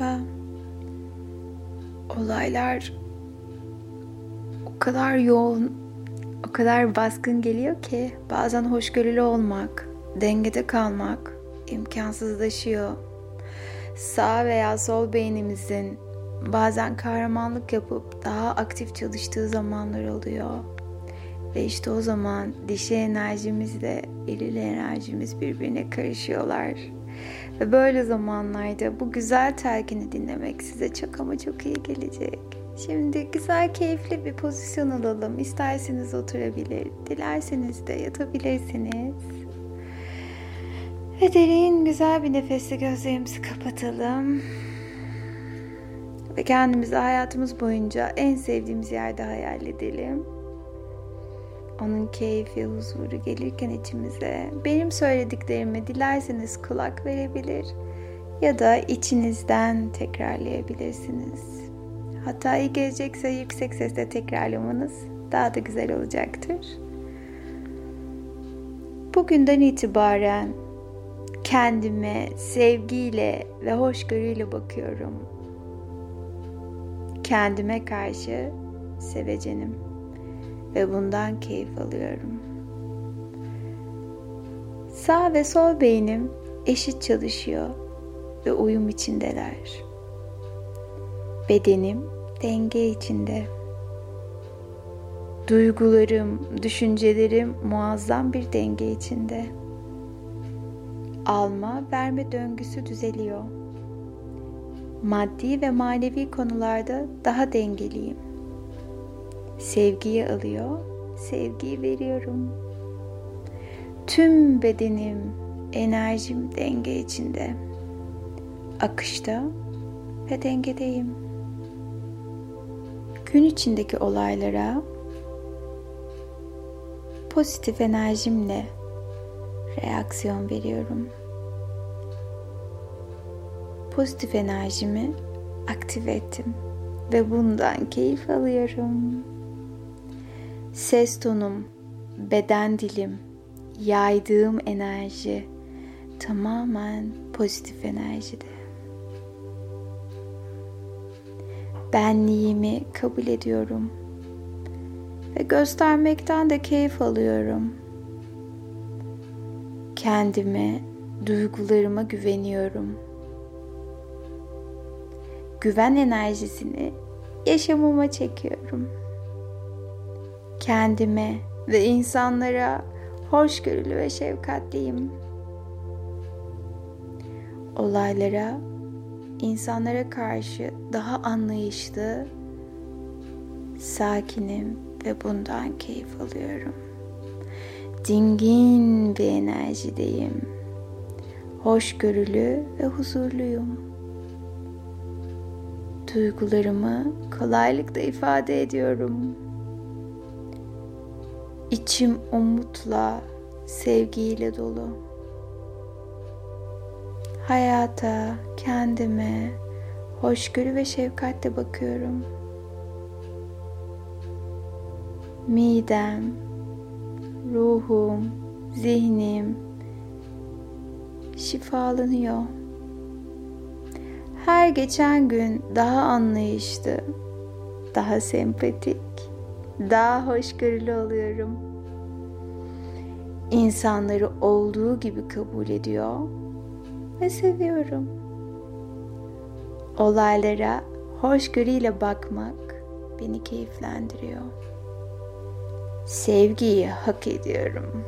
Merhaba. Olaylar o kadar yoğun, o kadar baskın geliyor ki bazen hoşgörülü olmak, dengede kalmak imkansızlaşıyor. Sağ veya sol beynimizin bazen kahramanlık yapıp daha aktif çalıştığı zamanlar oluyor. Ve işte o zaman dişi enerjimizle eril enerjimiz birbirine karışıyorlar. Ve böyle zamanlarda bu güzel telkini dinlemek size çok ama çok iyi gelecek. Şimdi güzel keyifli bir pozisyon alalım. İsterseniz oturabilir, dilerseniz de yatabilirsiniz. Ve derin güzel bir nefesle gözlerimizi kapatalım. Ve kendimizi hayatımız boyunca en sevdiğimiz yerde hayal edelim onun keyfi, huzuru gelirken içimize benim söylediklerimi dilerseniz kulak verebilir ya da içinizden tekrarlayabilirsiniz. Hatta iyi gelecekse yüksek sesle tekrarlamanız daha da güzel olacaktır. Bugünden itibaren kendime sevgiyle ve hoşgörüyle bakıyorum. Kendime karşı sevecenim ve bundan keyif alıyorum. Sağ ve sol beynim eşit çalışıyor ve uyum içindeler. Bedenim denge içinde. Duygularım, düşüncelerim muazzam bir denge içinde. Alma, verme döngüsü düzeliyor. Maddi ve manevi konularda daha dengeliyim Sevgiyi alıyor, sevgiyi veriyorum. Tüm bedenim, enerjim denge içinde. Akışta ve dengedeyim. Gün içindeki olaylara pozitif enerjimle reaksiyon veriyorum. Pozitif enerjimi aktive ettim ve bundan keyif alıyorum ses tonum, beden dilim, yaydığım enerji tamamen pozitif enerjide. Benliğimi kabul ediyorum ve göstermekten de keyif alıyorum. Kendime, duygularıma güveniyorum. Güven enerjisini yaşamıma çekiyorum.'' Kendime ve insanlara hoşgörülü ve şefkatliyim. Olaylara, insanlara karşı daha anlayışlı, sakinim ve bundan keyif alıyorum. Dingin bir enerjideyim. Hoşgörülü ve huzurluyum. Duygularımı kolaylıkla ifade ediyorum. İçim umutla, sevgiyle dolu. Hayata, kendime hoşgörü ve şefkatle bakıyorum. Midem, ruhum, zihnim şifalanıyor. Her geçen gün daha anlayışlı, daha sempatik, daha hoşgörülü oluyorum. İnsanları olduğu gibi kabul ediyor ve seviyorum. Olaylara hoşgörüyle bakmak beni keyiflendiriyor. Sevgiyi hak ediyorum.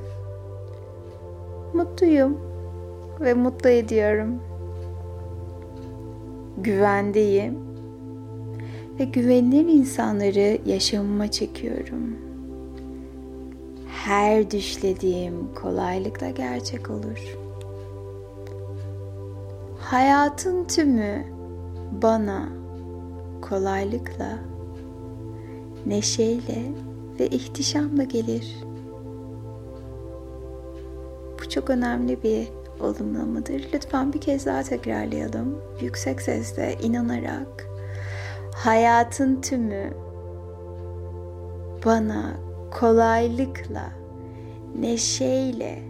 Mutluyum ve mutlu ediyorum. Güvendeyim ve güvenilir insanları yaşamıma çekiyorum. Her düşlediğim kolaylıkla gerçek olur. Hayatın tümü bana kolaylıkla, neşeyle ve ihtişamla gelir. Bu çok önemli bir olumlamadır. Lütfen bir kez daha tekrarlayalım. Yüksek sesle inanarak hayatın tümü bana kolaylıkla, neşeyle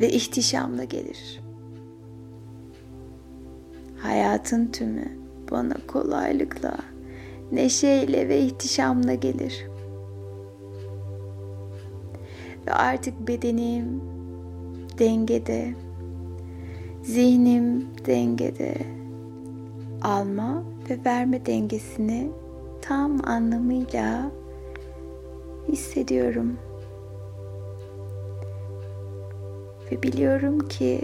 ve ihtişamla gelir. Hayatın tümü bana kolaylıkla, neşeyle ve ihtişamla gelir. Ve artık bedenim dengede, zihnim dengede, alma ve verme dengesini tam anlamıyla hissediyorum. Ve biliyorum ki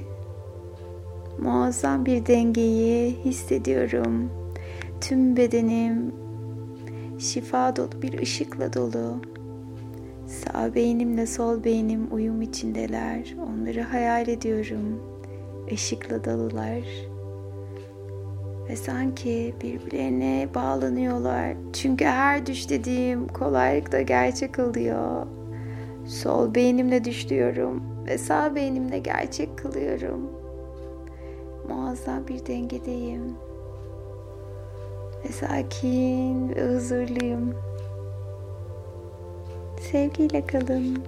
muazzam bir dengeyi hissediyorum. Tüm bedenim şifa dolu bir ışıkla dolu. Sağ beynimle sol beynim uyum içindeler. Onları hayal ediyorum. Işıkla dolular. Ve sanki birbirlerine bağlanıyorlar. Çünkü her düş dediğim kolaylıkla gerçek oluyor. Sol beynimle düşüyorum ve sağ beynimle gerçek kılıyorum. Muazzam bir dengedeyim. Ve sakin ve huzurluyum. Sevgiyle kalın.